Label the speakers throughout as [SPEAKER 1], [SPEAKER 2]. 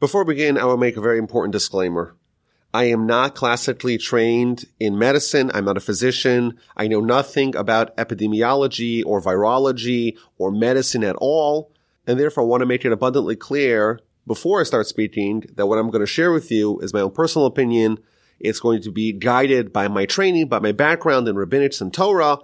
[SPEAKER 1] Before we begin, I will make a very important disclaimer. I am not classically trained in medicine. I'm not a physician. I know nothing about epidemiology or virology or medicine at all. And therefore I want to make it abundantly clear before I start speaking that what I'm going to share with you is my own personal opinion. It's going to be guided by my training, by my background in rabbinics and Torah,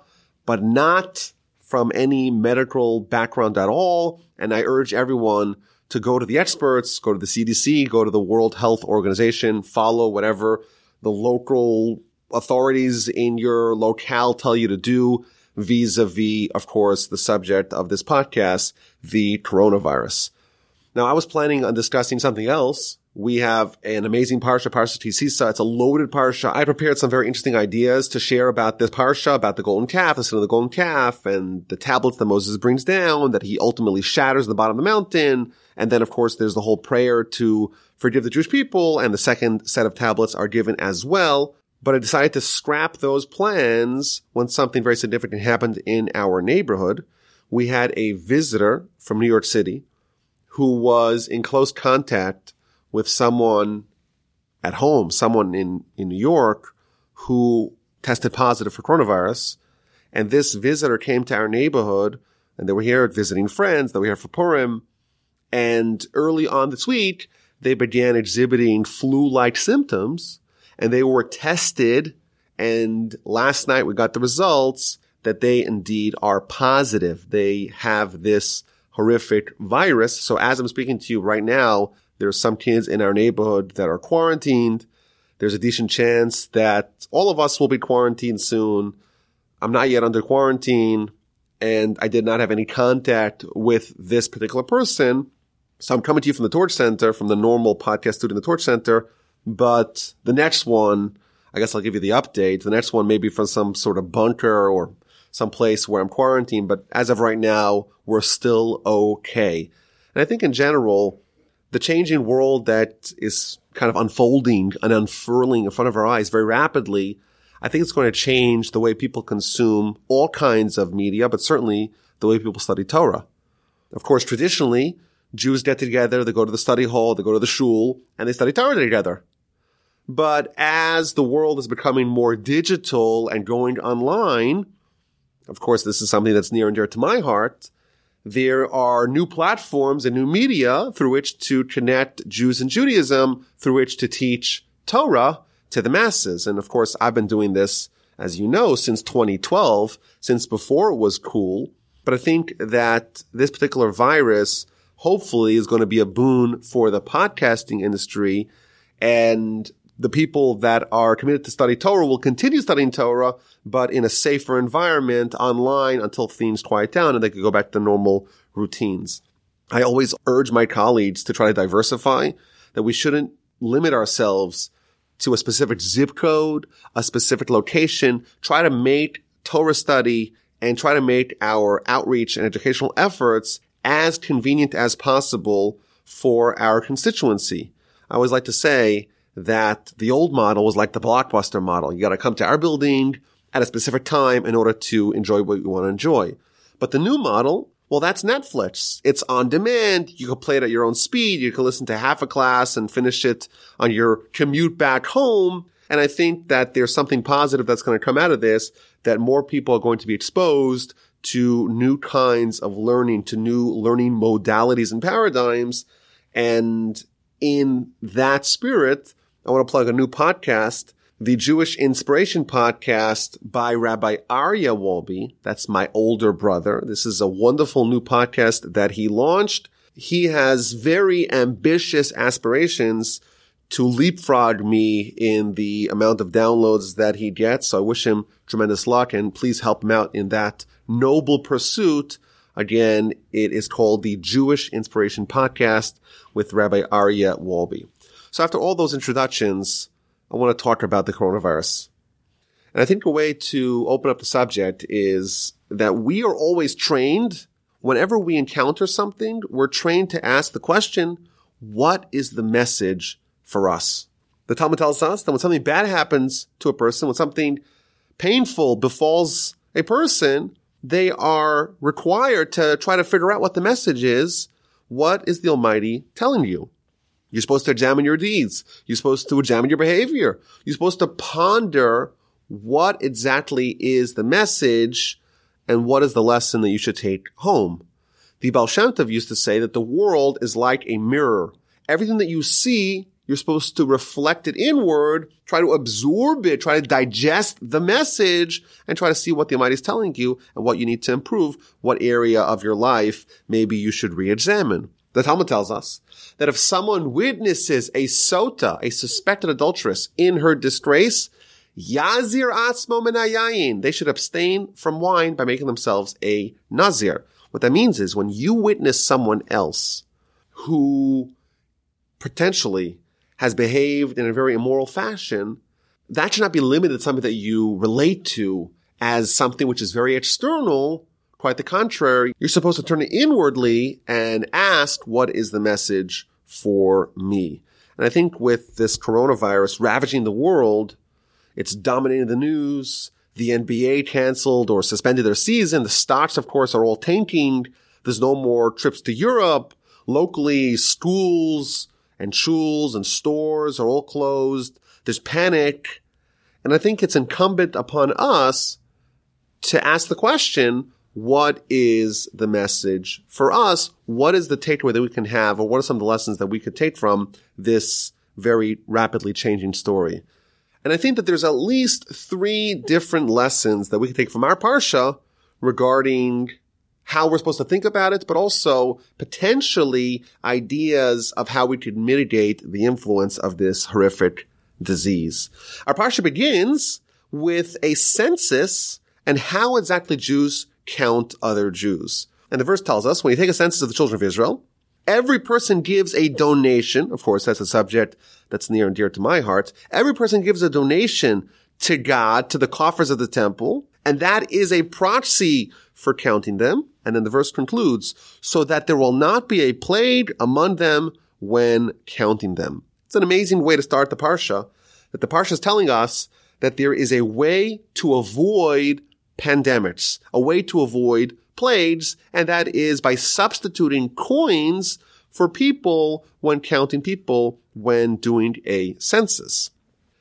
[SPEAKER 1] but not from any medical background at all. And I urge everyone to go to the experts, go to the CDC, go to the World Health Organization, follow whatever the local authorities in your locale tell you to do vis-a-vis, of course, the subject of this podcast, the coronavirus. Now, I was planning on discussing something else. We have an amazing parsha, Parsha Ki Sisa. It's a loaded parsha. I prepared some very interesting ideas to share about this parsha, about the golden calf, the sin of the golden calf, and the tablets that Moses brings down, that he ultimately shatters in the bottom of the mountain, and then, of course, there's the whole prayer to forgive the Jewish people, and the second set of tablets are given as well. But I decided to scrap those plans when something very significant happened in our neighborhood. We had a visitor from New York City who was in close contact with someone at home, someone in, in New York who tested positive for coronavirus. And this visitor came to our neighborhood and they were here visiting friends. They were here for Purim. And early on this week, they began exhibiting flu-like symptoms and they were tested. And last night we got the results that they indeed are positive. They have this horrific virus. So as I'm speaking to you right now, there's some kids in our neighborhood that are quarantined. There's a decent chance that all of us will be quarantined soon. I'm not yet under quarantine and I did not have any contact with this particular person. So I'm coming to you from the Torch Center, from the normal podcast studio in the Torch Center. But the next one, I guess I'll give you the update. The next one may be from some sort of bunker or some place where I'm quarantined. But as of right now, we're still okay. And I think in general, the changing world that is kind of unfolding and unfurling in front of our eyes very rapidly, I think it's going to change the way people consume all kinds of media, but certainly the way people study Torah. Of course, traditionally, Jews get together, they go to the study hall, they go to the shul, and they study Torah together. But as the world is becoming more digital and going online, of course, this is something that's near and dear to my heart. There are new platforms and new media through which to connect Jews and Judaism, through which to teach Torah to the masses. And of course, I've been doing this, as you know, since 2012, since before it was cool. But I think that this particular virus hopefully is going to be a boon for the podcasting industry. And the people that are committed to study Torah will continue studying Torah, but in a safer environment online until things quiet down and they can go back to normal routines. I always urge my colleagues to try to diversify, that we shouldn't limit ourselves to a specific zip code, a specific location, try to make Torah study and try to make our outreach and educational efforts as convenient as possible for our constituency. I always like to say that the old model was like the blockbuster model. You got to come to our building at a specific time in order to enjoy what you want to enjoy. But the new model, well, that's Netflix. It's on demand. You can play it at your own speed. You can listen to half a class and finish it on your commute back home. And I think that there's something positive that's going to come out of this, that more people are going to be exposed to new kinds of learning, to new learning modalities and paradigms. And in that spirit, I want to plug a new podcast, the Jewish Inspiration Podcast by Rabbi Aryeh Wolbe. That's my older brother. This is a wonderful new podcast that he launched. He has very ambitious aspirations to leapfrog me in the amount of downloads that he gets. So I wish him tremendous luck and please help him out in that noble pursuit. Again, it is called the Jewish Inspiration Podcast with Rabbi Aryeh Wolbe. So after all those introductions, I want to talk about the coronavirus. And I think a way to open up the subject is that we are always trained whenever we encounter something, we're trained to ask the question, what is the message for us? The Talmud tells us that when something bad happens to a person, when something painful befalls a person, they are required to try to figure out what the message is. What is the Almighty telling you? You're supposed to examine your deeds. You're supposed to examine your behavior. You're supposed to ponder what exactly is the message and what is the lesson that you should take home. The Baal Shem Tov used to say that the world is like a mirror. Everything that you see, you're supposed to reflect it inward, try to absorb it, try to digest the message, and try to see what the Almighty is telling you and what you need to improve, what area of your life maybe you should re-examine. The Talmud tells us that if someone witnesses a sota, a suspected adulteress, in her disgrace, yazir atzmo menayayin, they should abstain from wine by making themselves a nazir. What that means is when you witness someone else who potentially has behaved in a very immoral fashion, that should not be limited to something that you relate to as something which is very external, Quite the contrary. You're supposed to turn it inwardly and ask, what is the message for me? And I think with this coronavirus ravaging the world, it's dominating the news. The NBA canceled or suspended their season. The stocks, of course, are all tanking. There's no more trips to Europe. Locally, schools and schools and stores are all closed. There's panic. And I think it's incumbent upon us to ask the question, what is the message for us? What is the takeaway that we can have, or what are some of the lessons that we could take from this very rapidly changing story? And I think that there's at least three different lessons that we can take from our parsha regarding how we're supposed to think about it, but also potentially ideas of how we could mitigate the influence of this horrific disease. Our parsha begins with a census and how exactly Jews count other Jews. And the verse tells us when you take a census of the children of Israel, every person gives a donation. Of course, that's a subject that's near and dear to my heart. Every person gives a donation to God, to the coffers of the temple. And that is a proxy for counting them. And then the verse concludes, so that there will not be a plague among them when counting them. It's an amazing way to start the Parsha, that the Parsha is telling us that there is a way to avoid pandemics, a way to avoid plagues, and that is by substituting coins for people when counting people when doing a census.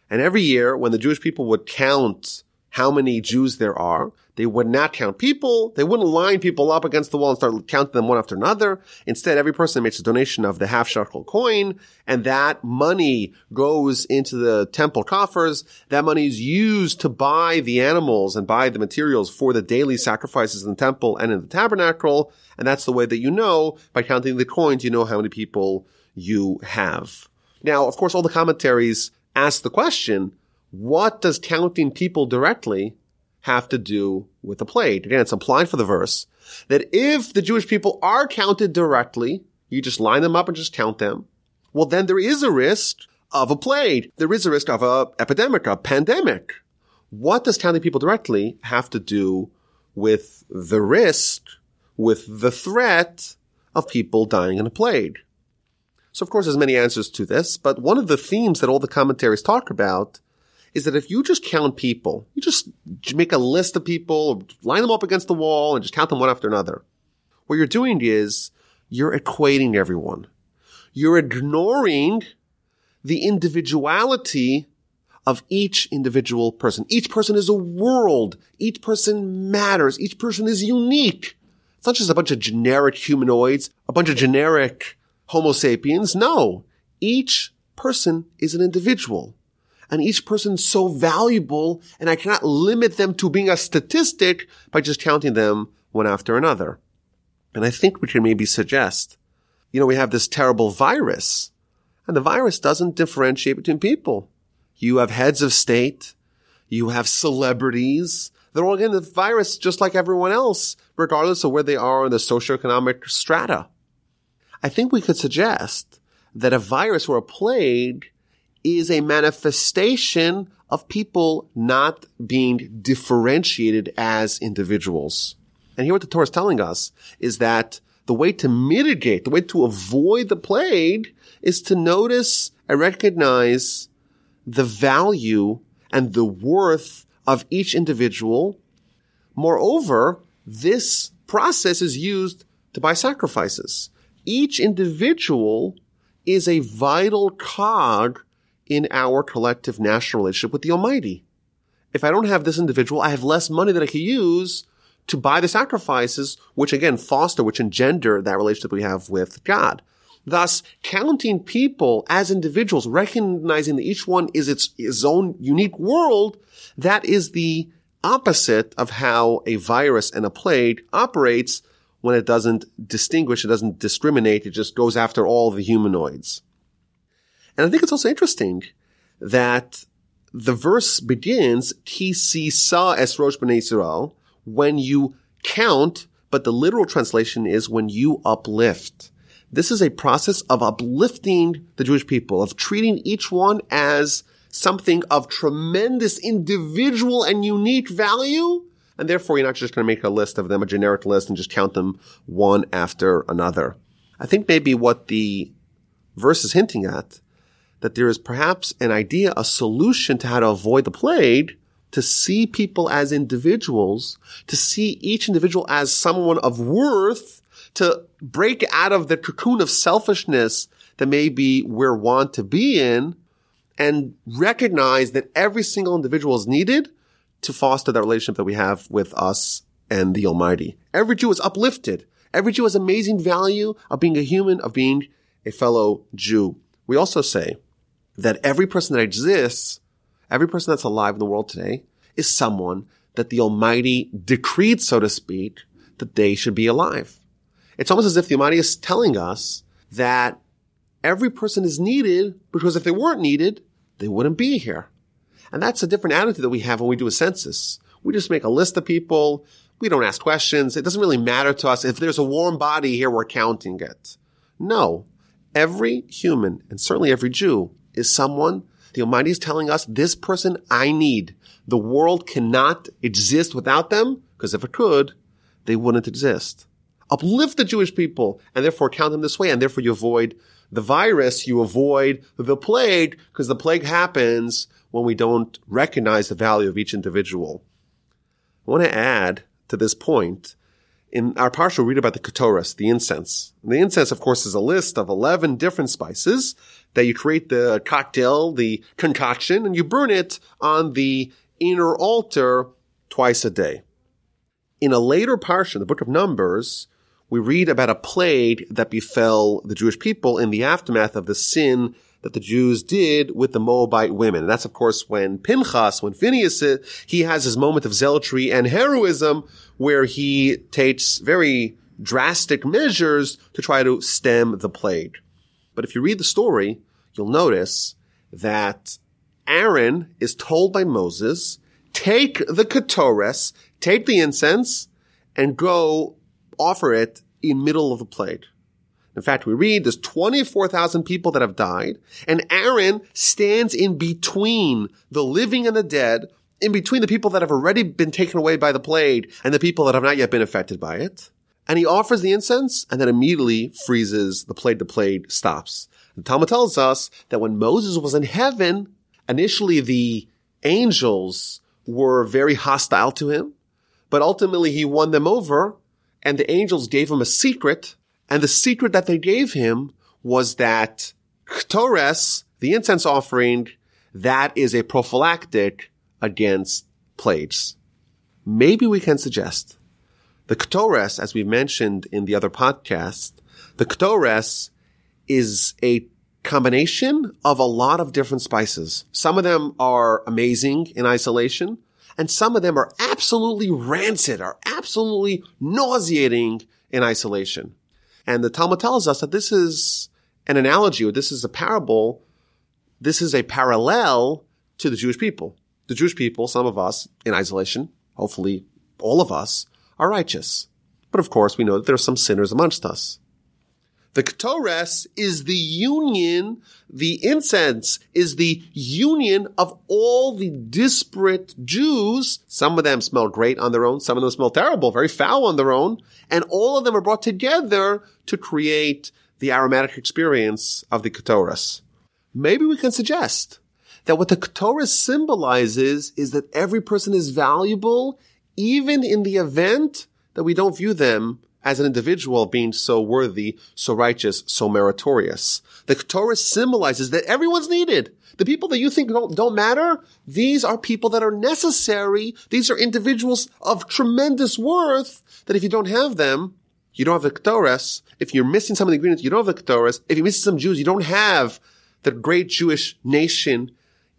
[SPEAKER 1] And every year when the Jewish people would count how many Jews there are, they would not count people. They wouldn't line people up against the wall and start counting them one after another. Instead, every person makes a donation of the half shekel coin and that money goes into the temple coffers. That money is used to buy the animals and buy the materials for the daily sacrifices in the temple and in the tabernacle. And that's the way that you know by counting the coins, you know how many people you have. Now, of course, all the commentaries ask the question, what does counting people directly have to do with the plague. Again, it's implied for the verse that if the Jewish people are counted directly, you just line them up and just count them. Well, then there is a risk of a plague. There is a risk of a epidemic, a pandemic. What does counting people directly have to do with the risk, with the threat of people dying in a plague? So of course there's many answers to this, but one of the themes that all the commentaries talk about is that if you just count people, you just make a list of people, or line them up against the wall and just count them one after another. What you're doing is you're equating everyone. You're ignoring the individuality of each individual person. Each person is a world. Each person matters. Each person is unique. It's not just a bunch of generic humanoids, a bunch of generic Homo sapiens. No. Each person is an individual and each person's so valuable and I cannot limit them to being a statistic by just counting them one after another. And I think we can maybe suggest, you know, we have this terrible virus and the virus doesn't differentiate between people. You have heads of state. You have celebrities. They're all getting the virus just like everyone else, regardless of where they are in the socioeconomic strata. I think we could suggest that a virus or a plague is a manifestation of people not being differentiated as individuals. And here what the Torah is telling us is that the way to mitigate, the way to avoid the plague is to notice and recognize the value and the worth of each individual. Moreover, this process is used to buy sacrifices. Each individual is a vital cog in our collective national relationship with the Almighty. If I don't have this individual, I have less money that I can use to buy the sacrifices, which again foster, which engender that relationship we have with God. Thus, counting people as individuals, recognizing that each one is its, its own unique world, that is the opposite of how a virus and a plague operates when it doesn't distinguish, it doesn't discriminate, it just goes after all the humanoids. And I think it's also interesting that the verse begins, Ti sa es rosh b'nei Israel, when you count, but the literal translation is when you uplift. This is a process of uplifting the Jewish people, of treating each one as something of tremendous individual and unique value. And therefore, you're not just going to make a list of them, a generic list, and just count them one after another. I think maybe what the verse is hinting at, that there is perhaps an idea, a solution to how to avoid the plague, to see people as individuals, to see each individual as someone of worth, to break out of the cocoon of selfishness that maybe we're want to be in and recognize that every single individual is needed to foster that relationship that we have with us and the Almighty. Every Jew is uplifted. Every Jew has amazing value of being a human, of being a fellow Jew. We also say that every person that exists, every person that's alive in the world today is someone that the Almighty decreed, so to speak, that they should be alive. It's almost as if the Almighty is telling us that every person is needed because if they weren't needed, they wouldn't be here. And that's a different attitude that we have when we do a census. We just make a list of people. We don't ask questions. It doesn't really matter to us. If there's a warm body here, we're counting it. No. Every human, and certainly every Jew, is someone the Almighty is telling us, this person I need. The world cannot exist without them, because if it could, they wouldn't exist uplift the Jewish people and therefore count them this way. And therefore you avoid the virus, you avoid the plague because the plague happens when we don't recognize the value of each individual. I want to add to this point in our partial read about the ketores, the incense. And the incense, of course, is a list of 11 different spices that you create the cocktail, the concoction, and you burn it on the inner altar twice a day. In a later parsha, the book of Numbers, we read about a plague that befell the Jewish people in the aftermath of the sin that the Jews did with the Moabite women. And that's of course when Pinchas, when Phineas, he has his moment of zealotry and heroism where he takes very drastic measures to try to stem the plague. But if you read the story, you'll notice that Aaron is told by Moses, take the ketores, take the incense, and go offer it in middle of the plague. In fact, we read there's 24,000 people that have died, and Aaron stands in between the living and the dead, in between the people that have already been taken away by the plague and the people that have not yet been affected by it. And he offers the incense and then immediately freezes the plague. The plague stops. The Talmud tells us that when Moses was in heaven, initially the angels were very hostile to him, but ultimately he won them over and the angels gave him a secret, and the secret that they gave him was that Ktores, the incense offering, that is a prophylactic against plagues. Maybe we can suggest the Ktores, as we've mentioned in the other podcast, the Ktores is a combination of a lot of different spices. Some of them are amazing in isolation and some of them are absolutely rancid, are absolutely nauseating in isolation. And the Talmud tells us that this is an analogy, or this is a parable, this is a parallel to the Jewish people. The Jewish people, some of us in isolation, hopefully all of us, are righteous. But of course, we know that there are some sinners amongst us. The Ketores is the union, the incense is the union of all the disparate Jews. Some of them smell great on their own. Some of them smell terrible, very foul on their own. And all of them are brought together to create the aromatic experience of the Ketores. Maybe we can suggest that what the Ketores symbolizes is that every person is valuable even in the event that we don't view them as an individual being so worthy, so righteous, so meritorious. The Torah symbolizes that everyone's needed. The people that you think don't, don't matter, these are people that are necessary. These are individuals of tremendous worth that if you don't have them, you don't have the Ketores. If you're missing some of the ingredients, you don't have the Ketores. If you're missing some Jews, you don't have the great Jewish nation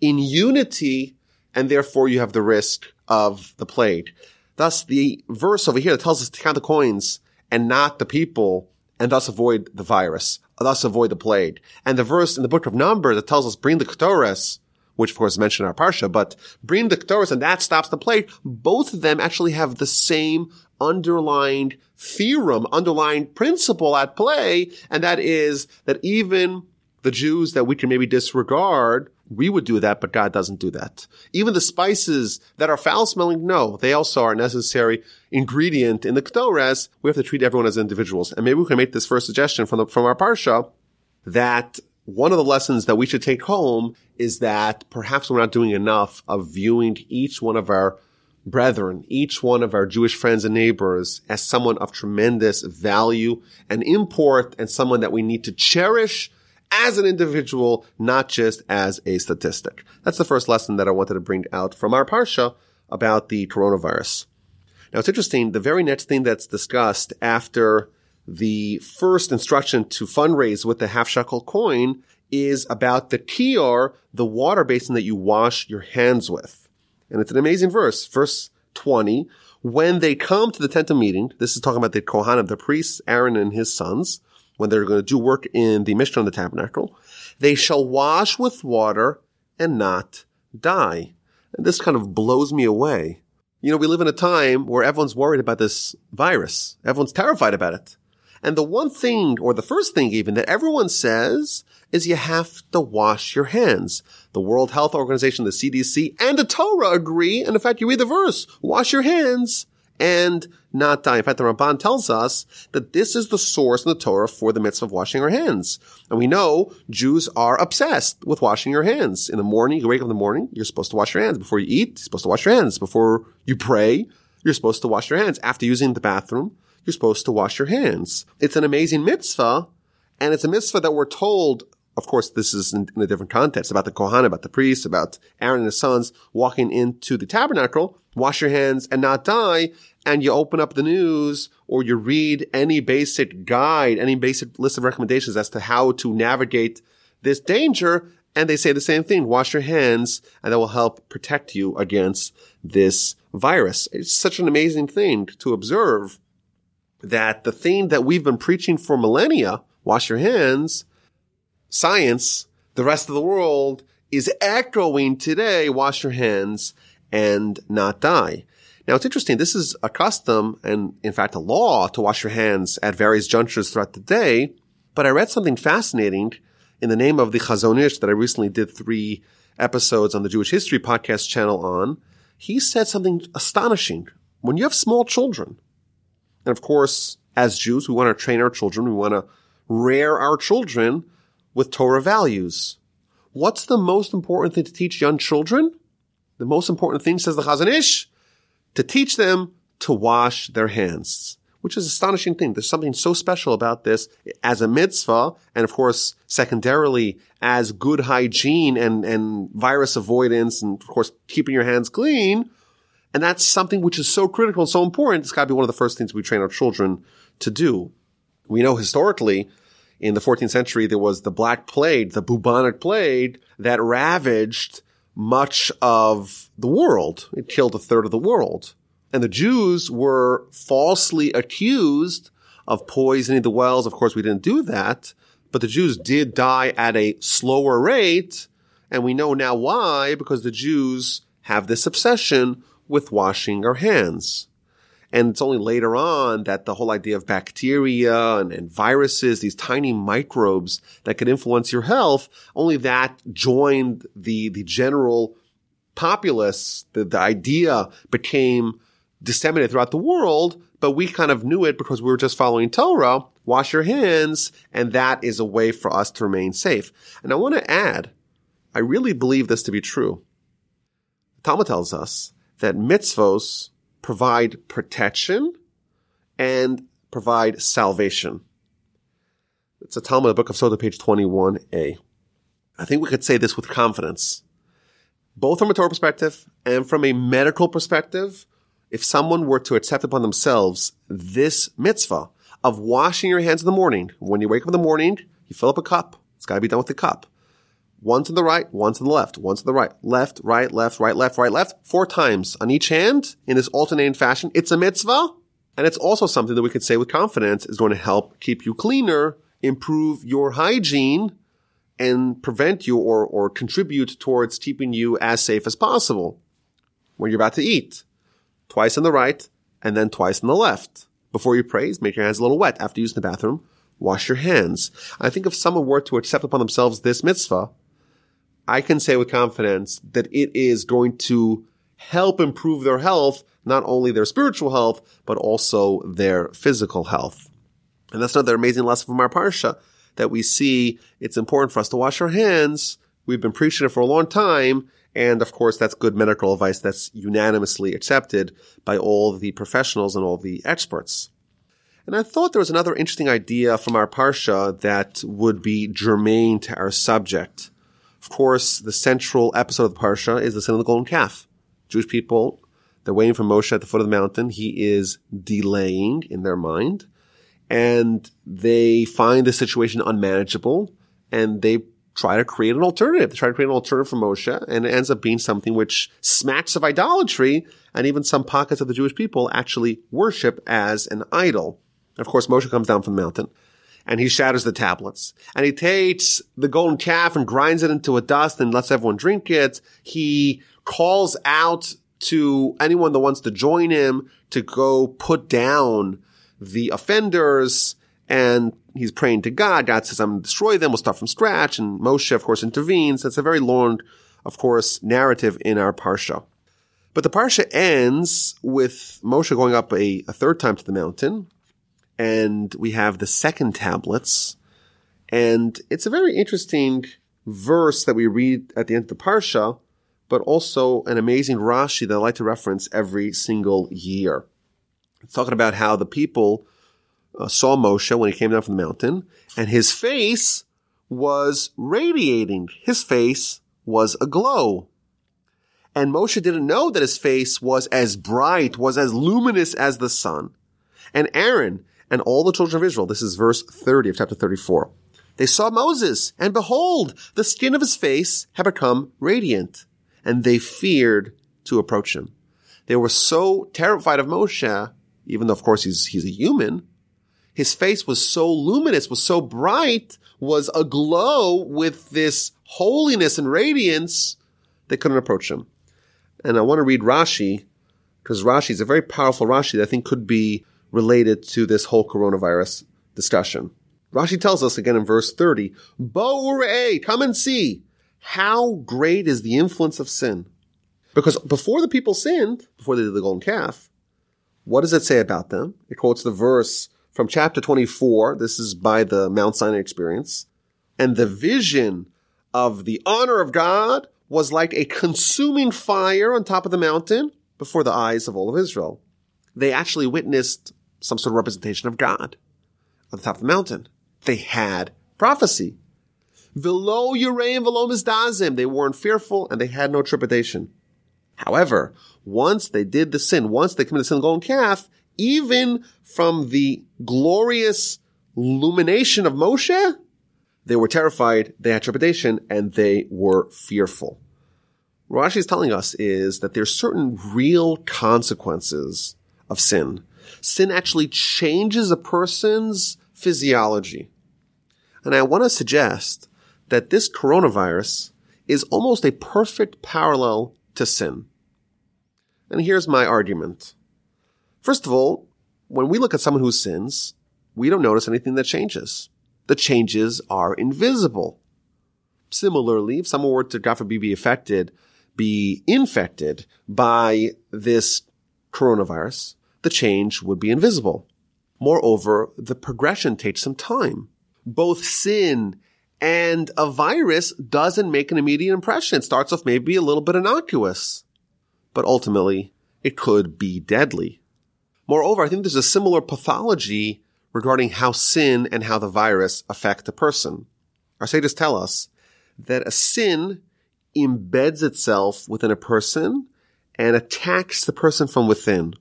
[SPEAKER 1] in unity, and therefore you have the risk of the plague. Thus, the verse over here that tells us to count the coins and not the people, and thus avoid the virus, thus avoid the plague. And the verse in the book of Numbers that tells us bring the Ketores, which of course is mentioned in our Parsha, but bring the Ketores and that stops the plague. Both of them actually have the same underlying theorem, underlying principle at play, and that is that even the Jews that we can maybe disregard, we would do that, but God doesn't do that. Even the spices that are foul smelling, no, they also are a necessary ingredient in the Ketores. We have to treat everyone as individuals. And maybe we can make this first suggestion from the, from our Parsha that one of the lessons that we should take home is that perhaps we're not doing enough of viewing each one of our brethren, each one of our Jewish friends and neighbors as someone of tremendous value and import and someone that we need to cherish as an individual, not just as a statistic. That's the first lesson that I wanted to bring out from our Parsha about the coronavirus. Now it's interesting, the very next thing that's discussed after the first instruction to fundraise with the half shekel coin is about the kior, the water basin that you wash your hands with. And it's an amazing verse. Verse 20. When they come to the tent of meeting, this is talking about the Kohanim, the priests, Aaron and his sons, when they're going to do work in the Mishkan of the tabernacle, they shall wash with water and not die. And this kind of blows me away. You know, we live in a time where everyone's worried about this virus. Everyone's terrified about it. And the one thing, or the first thing even, that everyone says is you have to wash your hands. The World Health Organization, the CDC, and the Torah agree. And in fact, you read the verse, wash your hands and not die. In fact, the Ramban tells us that this is the source in the Torah for the mitzvah of washing our hands. And we know Jews are obsessed with washing your hands. In the morning, you wake up in the morning, you're supposed to wash your hands. Before you eat, you're supposed to wash your hands. Before you pray, you're supposed to wash your hands. After using the bathroom, you're supposed to wash your hands. It's an amazing mitzvah, and it's a mitzvah that we're told of course, this is in, in, a different context about the Kohan, about the priests, about Aaron and his sons walking into the tabernacle, wash your hands and not die. And you open up the news or you read any basic guide, any basic list of recommendations as to how to navigate this danger. And they say the same thing. Wash your hands and that will help protect you against this virus. It's such an amazing thing to observe that the thing that we've been preaching for millennia, wash your hands, science, the rest of the world is echoing today, wash your hands and not die. Now it's interesting. This is a custom and in fact a law to wash your hands at various junctures throughout the day. But I read something fascinating in the name of the Chazon Ish that I recently did three episodes on the Jewish History podcast channel on. He said something astonishing. When you have small children, and of course, as Jews, we want to train our children. We want to rear our children with Torah values. What's the most important thing to teach young children? The most important thing, says the Chazon Ish, to teach them to wash their hands, which is an astonishing thing. There's something so special about this as a mitzvah, and of course, secondarily, as good hygiene and, and virus avoidance, and of course, keeping your hands clean. And that's something which is so critical and so important. It's got to be one of the first things we train our children to do. We know historically in the 14th century, there was the Black Plague, the bubonic plague that ravaged much of the world. It killed a third of the world. And the Jews were falsely accused of poisoning the wells. Of course, we didn't do that, but the Jews did die at a slower rate. And we know now why, because the Jews have this obsession with washing our hands. And it's only later on that the whole idea of bacteria and, and, viruses, these tiny microbes that could influence your health, only that joined the, the general populace. The, the idea became disseminated throughout the world, but we kind of knew it because we were just following Torah. Wash your hands. And that is a way for us to remain safe. And I want to add, I really believe this to be true. Talmud tells us that mitzvos provide protection and provide salvation. It's a Talmud, the book of Sotah, page 21a. I think we could say this with confidence. Both from a Torah perspective and from a medical perspective, if someone were to accept upon themselves this mitzvah of washing your hands in the morning, when you wake up in the morning, you fill up a cup. It's got to be done with the cup. One to the right, one to the left, one to the right, left, right, left, right, left, right, left, four times on each hand in this alternating fashion. It's a mitzvah. And it's also something that we could say with confidence is going to help keep you cleaner, improve your hygiene, and prevent you or, or contribute towards keeping you as safe as possible when you're about to eat. Twice on the right and then twice on the left. Before you praise, make your hands a little wet. After using the bathroom, wash your hands. I think if someone were to accept upon themselves this mitzvah, I can say with confidence that it is going to help improve their health, not only their spiritual health, but also their physical health. And that's another amazing lesson from our parsha that we see it's important for us to wash our hands. We've been preaching it for a long time. And of course, that's good medical advice that's unanimously accepted by all the professionals and all the experts. And I thought there was another interesting idea from our parsha that would be germane to our subject. Of course, the central episode of the Parsha is the sin of the golden calf. Jewish people, they're waiting for Moshe at the foot of the mountain. He is delaying in their mind and they find the situation unmanageable and they try to create an alternative. They try to create an alternative for Moshe and it ends up being something which smacks of idolatry and even some pockets of the Jewish people actually worship as an idol. Of course, Moshe comes down from the mountain and he shatters the tablets. And he takes the golden calf and grinds it into a dust and lets everyone drink it. He calls out to anyone that wants to join him to go put down the offenders and he's praying to God. God says, I'm going to destroy them. We'll start from scratch. And Moshe, of course, intervenes. That's a very long, of course, narrative in our Parsha. But the Parsha ends with Moshe going up a, a third time to the mountain and we have the second tablets. And it's a very interesting verse that we read at the end of the Parsha, but also an amazing Rashi that I like to reference every single year. It's talking about how the people uh, saw Moshe when he came down from the mountain, and his face was radiating. His face was aglow. And Moshe didn't know that his face was as bright, was as luminous as the sun. And Aaron, and all the children of Israel. This is verse 30 of chapter 34. They saw Moses, and behold, the skin of his face had become radiant, and they feared to approach him. They were so terrified of Moshe, even though of course he's, he's a human. His face was so luminous, was so bright, was aglow with this holiness and radiance, they couldn't approach him. And I want to read Rashi, because Rashi is a very powerful Rashi that I think could be related to this whole coronavirus discussion. Rashi tells us again in verse 30, Bo come and see how great is the influence of sin. Because before the people sinned, before they did the golden calf, what does it say about them? It quotes the verse from chapter 24. This is by the Mount Sinai experience. And the vision of the honor of God was like a consuming fire on top of the mountain before the eyes of all of Israel. They actually witnessed some sort of representation of God on the top of the mountain. They had prophecy. Velo Ureim Velo Mizdazim. They weren't fearful and they had no trepidation. However, once they did the sin, once they committed the sin of the golden calf, even from the glorious illumination of Moshe, they were terrified, they had trepidation, and they were fearful. What Rashi is telling us is that there are certain real consequences of sin sin actually changes a person's physiology. And I want to suggest that this coronavirus is almost a perfect parallel to sin. And here's my argument. First of all, when we look at someone who sins, we don't notice anything that changes. The changes are invisible. Similarly, if someone were to, forbid, be affected, be infected by this coronavirus, the change would be invisible. Moreover, the progression takes some time. Both sin and a virus doesn't make an immediate impression. It starts off maybe a little bit innocuous, but ultimately it could be deadly. Moreover, I think there's a similar pathology regarding how sin and how the virus affect a person. Our sages tell us that a sin embeds itself within a person and attacks the person from within.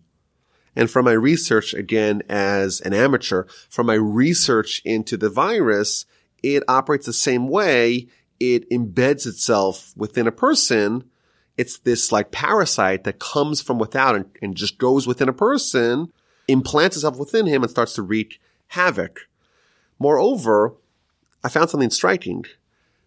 [SPEAKER 1] And from my research, again, as an amateur, from my research into the virus, it operates the same way. It embeds itself within a person. It's this like parasite that comes from without and, and just goes within a person, implants itself within him and starts to wreak havoc. Moreover, I found something striking.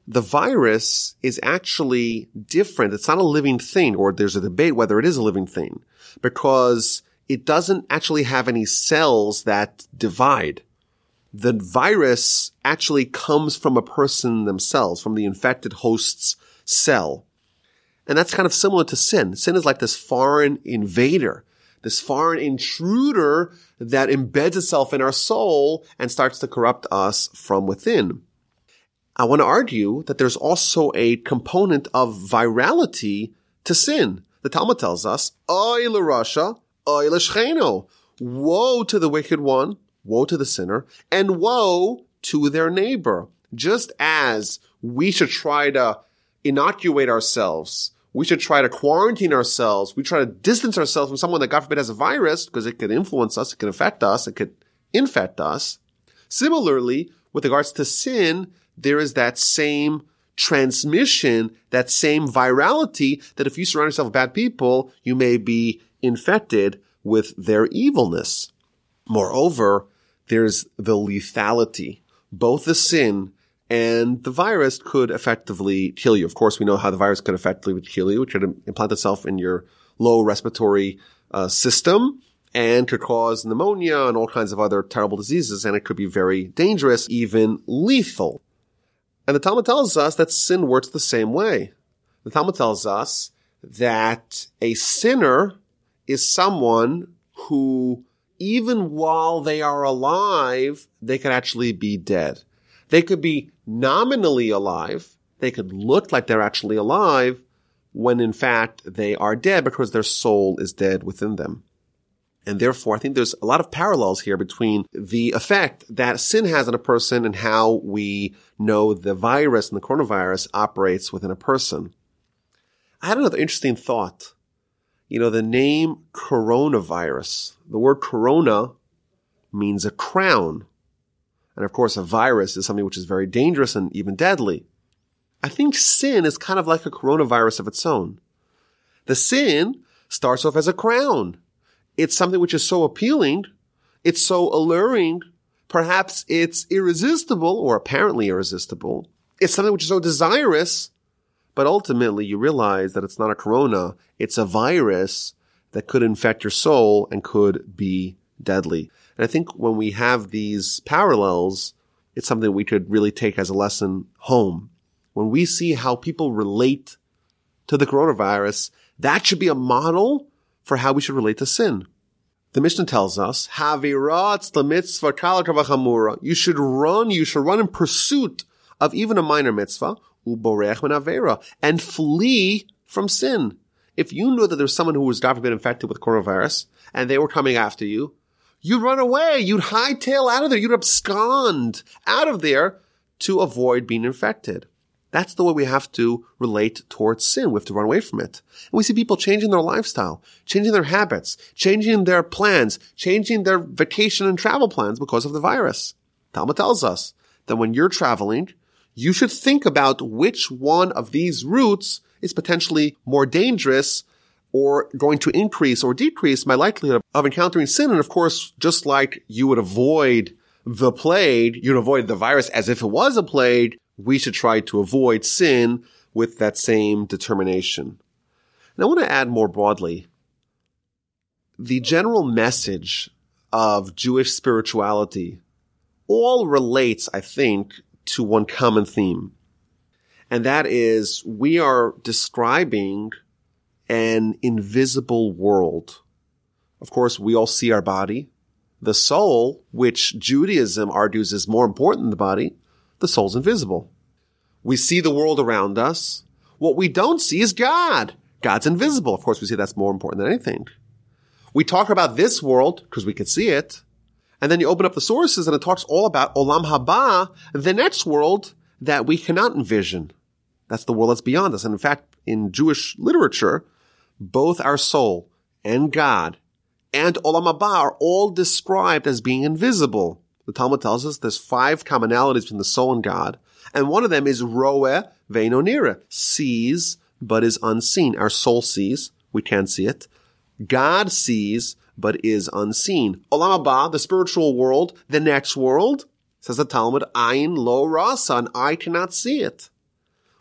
[SPEAKER 1] The virus is actually different. It's not a living thing, or there's a debate whether it is a living thing, because it doesn't actually have any cells that divide. The virus actually comes from a person themselves, from the infected host's cell. And that's kind of similar to sin. Sin is like this foreign invader, this foreign intruder that embeds itself in our soul and starts to corrupt us from within. I want to argue that there's also a component of virality to sin. The Talmud tells us, Oy Rasha, Oy. Woe to the wicked one, woe to the sinner, and woe to their neighbor. Just as we should try to inoculate ourselves, we should try to quarantine ourselves, we try to distance ourselves from someone that God forbid has a virus because it could influence us, it could affect us, it could infect us. Similarly, with regards to sin, there is that same transmission, that same virality that if you surround yourself with bad people, you may be infected with their evilness. Moreover, there's the lethality. Both the sin and the virus could effectively kill you. Of course, we know how the virus could effectively kill you. It could implant itself in your low respiratory uh, system and could cause pneumonia and all kinds of other terrible diseases. And it could be very dangerous, even lethal. And the Talmud tells us that sin works the same way. The Talmud tells us that a sinner is someone who, even while they are alive, they could actually be dead. They could be nominally alive. They could look like they're actually alive when in fact they are dead because their soul is dead within them. And therefore, I think there's a lot of parallels here between the effect that sin has on a person and how we know the virus and the coronavirus operates within a person. I had another interesting thought you know, the name coronavirus, the word corona means a crown. And of course, a virus is something which is very dangerous and even deadly. I think sin is kind of like a coronavirus of its own. The sin starts off as a crown. It's something which is so appealing. It's so alluring. Perhaps it's irresistible or apparently irresistible. It's something which is so desirous but ultimately you realize that it's not a corona. It's a virus that could infect your soul and could be deadly. And I think when we have these parallels, it's something we could really take as a lesson home. When we see how people relate to the coronavirus, that should be a model for how we should relate to sin. The Mishnah tells us, You should run, you should run in pursuit of even a minor mitzvah, uborech avera, and flee from sin. If you knew that there's someone who was God forbid infected with coronavirus and they were coming after you, you'd run away. You'd hightail out of there. You'd abscond out of there to avoid being infected. That's the way we have to relate towards sin. We have to run away from it. And we see people changing their lifestyle, changing their habits, changing their plans, changing their vacation and travel plans because of the virus. Talmud tells us that when you're traveling, you should think about which one of these routes is potentially more dangerous or going to increase or decrease my likelihood of encountering sin. And of course, just like you would avoid the plague, you'd avoid the virus as if it was a plague, we should try to avoid sin with that same determination. And I want to add more broadly, the general message of Jewish spirituality all relates, I think, to one common theme. And that is we are describing an invisible world. Of course, we all see our body. The soul, which Judaism argues is more important than the body, the soul's invisible. We see the world around us. What we don't see is God. God's invisible. Of course, we see that's more important than anything. We talk about this world because we can see it. And then you open up the sources and it talks all about Olam Haba, the next world that we cannot envision. That's the world that's beyond us. And in fact, in Jewish literature, both our soul and God and Olam Haba are all described as being invisible. The Talmud tells us there's five commonalities between the soul and God, and one of them is roe ve'inonira, sees but is unseen. Our soul sees, we can't see it. God sees but is unseen. Olam Haba, the spiritual world, the next world, says the Talmud, Ayin lo rasa, and I cannot see it.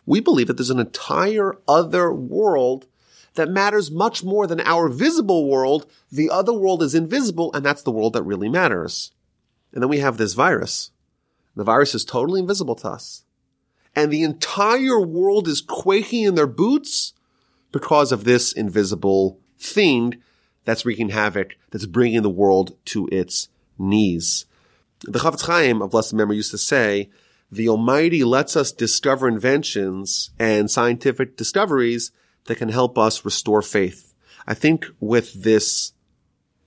[SPEAKER 1] We believe that there's an entire other world that matters much more than our visible world. The other world is invisible, and that's the world that really matters. And then we have this virus. The virus is totally invisible to us. And the entire world is quaking in their boots because of this invisible thing that's wreaking havoc, that's bringing the world to its knees. The Chafetz Chaim of blessed memory used to say, the Almighty lets us discover inventions and scientific discoveries that can help us restore faith. I think with this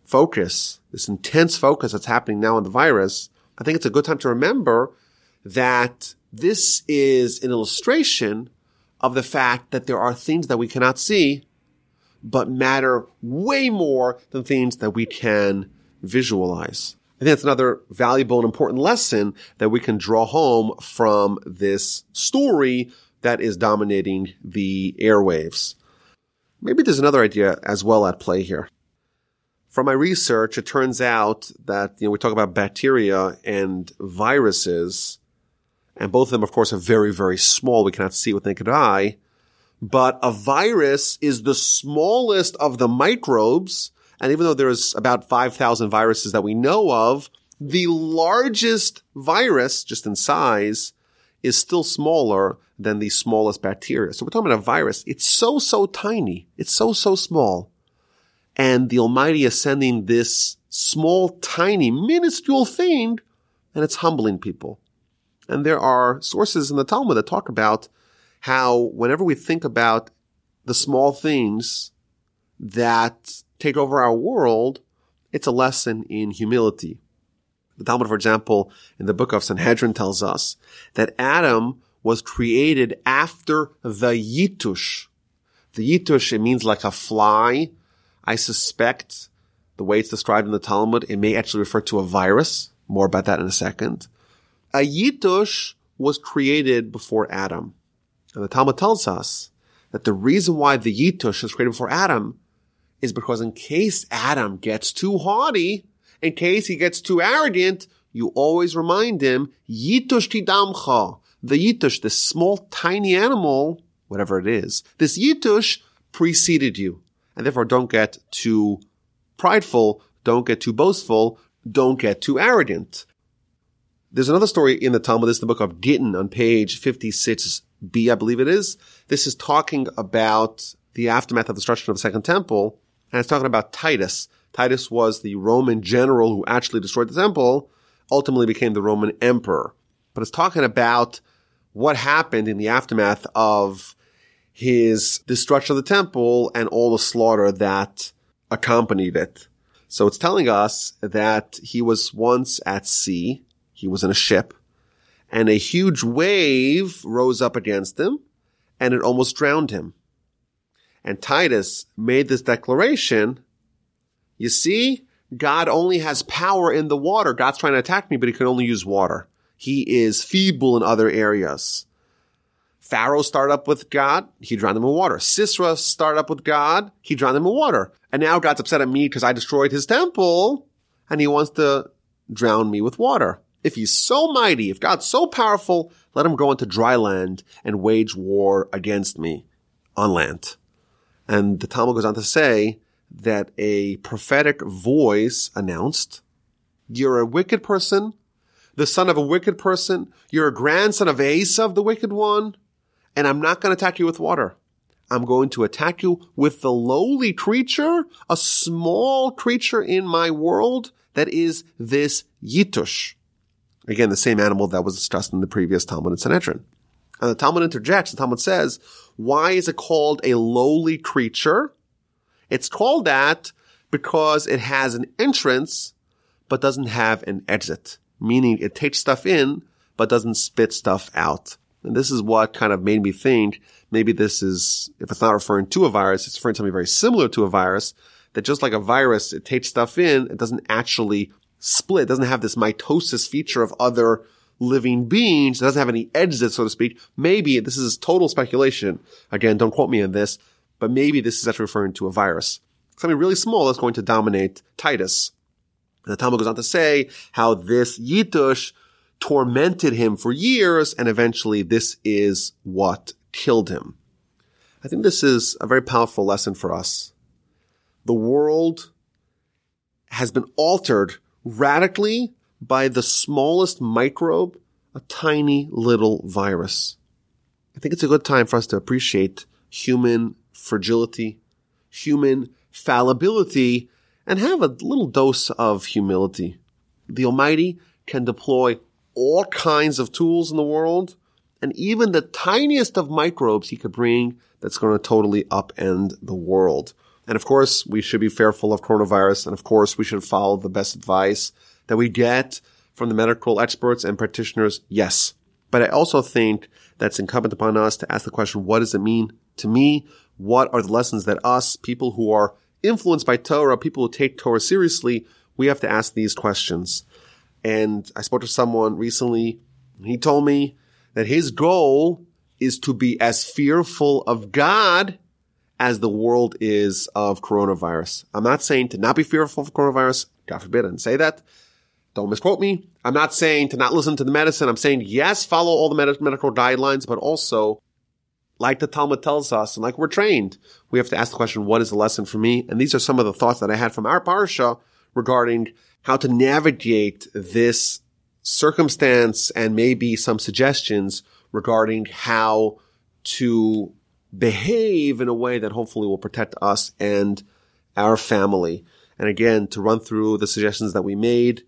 [SPEAKER 1] focus, this intense focus that's happening now on the virus, I think it's a good time to remember that this is an illustration of the fact that there are things that we cannot see, but matter way more than things that we can visualize. I think that's another valuable and important lesson that we can draw home from this story that is dominating the airwaves. Maybe there's another idea as well at play here. From my research, it turns out that, you know, we talk about bacteria and viruses, and both of them, of course, are very, very small. We cannot see with naked eye. But a virus is the smallest of the microbes and even though there's about 5,000 viruses that we know of, the largest virus, just in size, is still smaller than the smallest bacteria. So we're talking about a virus. It's so, so tiny. It's so, so small. And the Almighty is sending this small, tiny, minuscule thing, and it's humbling people. And there are sources in the Talmud that talk about how whenever we think about the small things that take over our world, it's a lesson in humility. The Talmud, for example, in the book of Sanhedrin tells us that Adam was created after the Yitush. The Yitush, it means like a fly. I suspect the way it's described in the Talmud, it may actually refer to a virus. More about that in a second. A Yitush was created before Adam. And the Talmud tells us that the reason why the Yitush was created before Adam is because in case Adam gets too haughty, in case he gets too arrogant, you always remind him, Yitush tidamcha, the Yitush, this small tiny animal, whatever it is, this Yitush preceded you. And therefore don't get too prideful, don't get too boastful, don't get too arrogant. There's another story in the Talmud. This is the book of Gittin on page 56b, I believe it is. This is talking about the aftermath of the destruction of the second temple. And it's talking about Titus. Titus was the Roman general who actually destroyed the temple, ultimately became the Roman emperor. But it's talking about what happened in the aftermath of his destruction of the temple and all the slaughter that accompanied it. So it's telling us that he was once at sea. He was in a ship and a huge wave rose up against him and it almost drowned him and Titus made this declaration, you see, God only has power in the water. God's trying to attack me, but he can only use water. He is feeble in other areas. Pharaoh started up with God, he drowned him in water. Sisera started up with God, he drowned him in water. And now God's upset at me because I destroyed his temple, and he wants to drown me with water. If he's so mighty, if God's so powerful, let him go into dry land and wage war against me on land. And the Talmud goes on to say that a prophetic voice announced, you're a wicked person, the son of a wicked person, you're a grandson of Esav, the wicked one, and I'm not going to attack you with water. I'm going to attack you with the lowly creature, a small creature in my world that is this Yitush. Again, the same animal that was discussed in the previous Talmud and Sanhedrin. And the Talmud interjects, the Talmud says, why is it called a lowly creature? It's called that because it has an entrance, but doesn't have an exit, meaning it takes stuff in, but doesn't spit stuff out. And this is what kind of made me think maybe this is, if it's not referring to a virus, it's referring to something very similar to a virus, that just like a virus, it takes stuff in, it doesn't actually split, it doesn't have this mitosis feature of other living beings, it doesn't have any exit, so to speak. Maybe, this is total speculation. Again, don't quote me on this, but maybe this is actually referring to a virus. Something really small that's going to dominate Titus. And the Talmud goes on to say how this Yitush tormented him for years, and eventually this is what killed him. I think this is a very powerful lesson for us. The world has been altered radically by the smallest microbe, a tiny little virus. I think it's a good time for us to appreciate human fragility, human fallibility, and have a little dose of humility. The Almighty can deploy all kinds of tools in the world, and even the tiniest of microbes he could bring that's going to totally upend the world. And of course, we should be fearful of coronavirus, and of course, we should follow the best advice that we get from the medical experts and practitioners. Yes. But I also think that's incumbent upon us to ask the question, what does it mean to me? What are the lessons that us, people who are influenced by Torah, people who take Torah seriously, we have to ask these questions. And I spoke to someone recently. He told me that his goal is to be as fearful of God as the world is of coronavirus. I'm not saying to not be fearful of coronavirus. God forbid I didn't say that. Don't misquote me. I'm not saying to not listen to the medicine. I'm saying yes, follow all the med- medical guidelines, but also like the Talmud tells us and like we're trained, we have to ask the question, what is the lesson for me? And these are some of the thoughts that I had from our parsha regarding how to navigate this circumstance and maybe some suggestions regarding how to behave in a way that hopefully will protect us and our family. And again, to run through the suggestions that we made.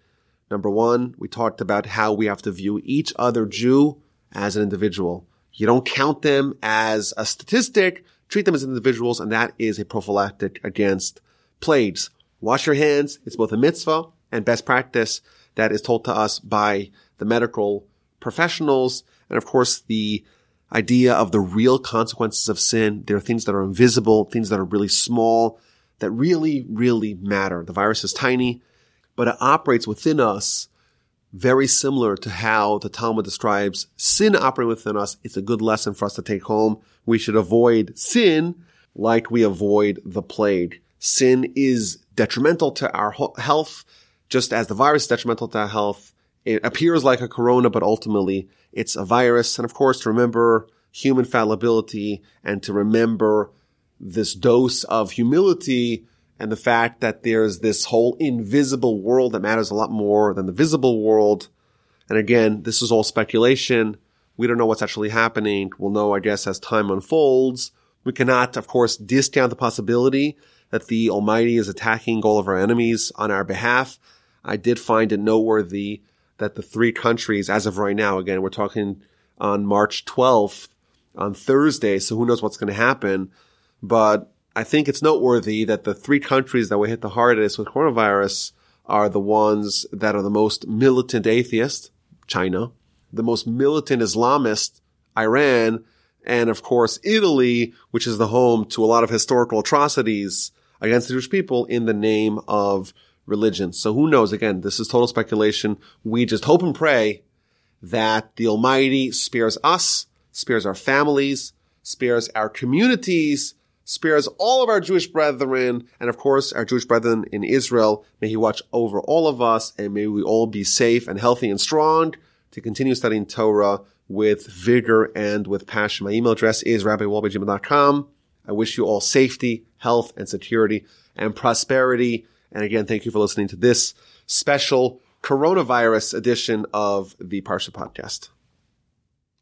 [SPEAKER 1] Number one, we talked about how we have to view each other Jew as an individual. You don't count them as a statistic, treat them as individuals, and that is a prophylactic against plagues. Wash your hands. It's both a mitzvah and best practice that is told to us by the medical professionals. And of course, the idea of the real consequences of sin. There are things that are invisible, things that are really small, that really, really matter. The virus is tiny, but it operates within us very similar to how the Talmud describes sin operating within us. It's a good lesson for us to take home. We should avoid sin like we avoid the plague. Sin is detrimental to our health, just as the virus is detrimental to our health. It appears like a corona, but ultimately it's a virus. And of course, to remember human fallibility and to remember this dose of humility and the fact that there's this whole invisible world that matters a lot more than the visible world. And again, this is all speculation. We don't know what's actually happening. We'll know, I guess, as time unfolds. We cannot, of course, discount the possibility that the Almighty is attacking all of our enemies on our behalf. I did find it noteworthy that the three countries, as of right now, again, we're talking on March 12th, on Thursday, so who knows what's going to happen. But I think it's noteworthy that the three countries that were hit the hardest with coronavirus are the ones that are the most militant atheist, China, the most militant Islamist, Iran, and of course Italy, which is the home to a lot of historical atrocities against the Jewish people in the name of religion. So who knows? Again, this is total speculation. We just hope and pray that the Almighty spares us, spares our families, spares our communities, spares all of our Jewish brethren, and of course our Jewish brethren in Israel. May He watch over all of us, and may we all be safe and healthy and strong to continue studying Torah with vigor and with passion. My email address is rabbiwolbe.com. I wish you all safety, health, and security and prosperity. And again, thank you for listening to this special coronavirus edition of the Parsha podcast.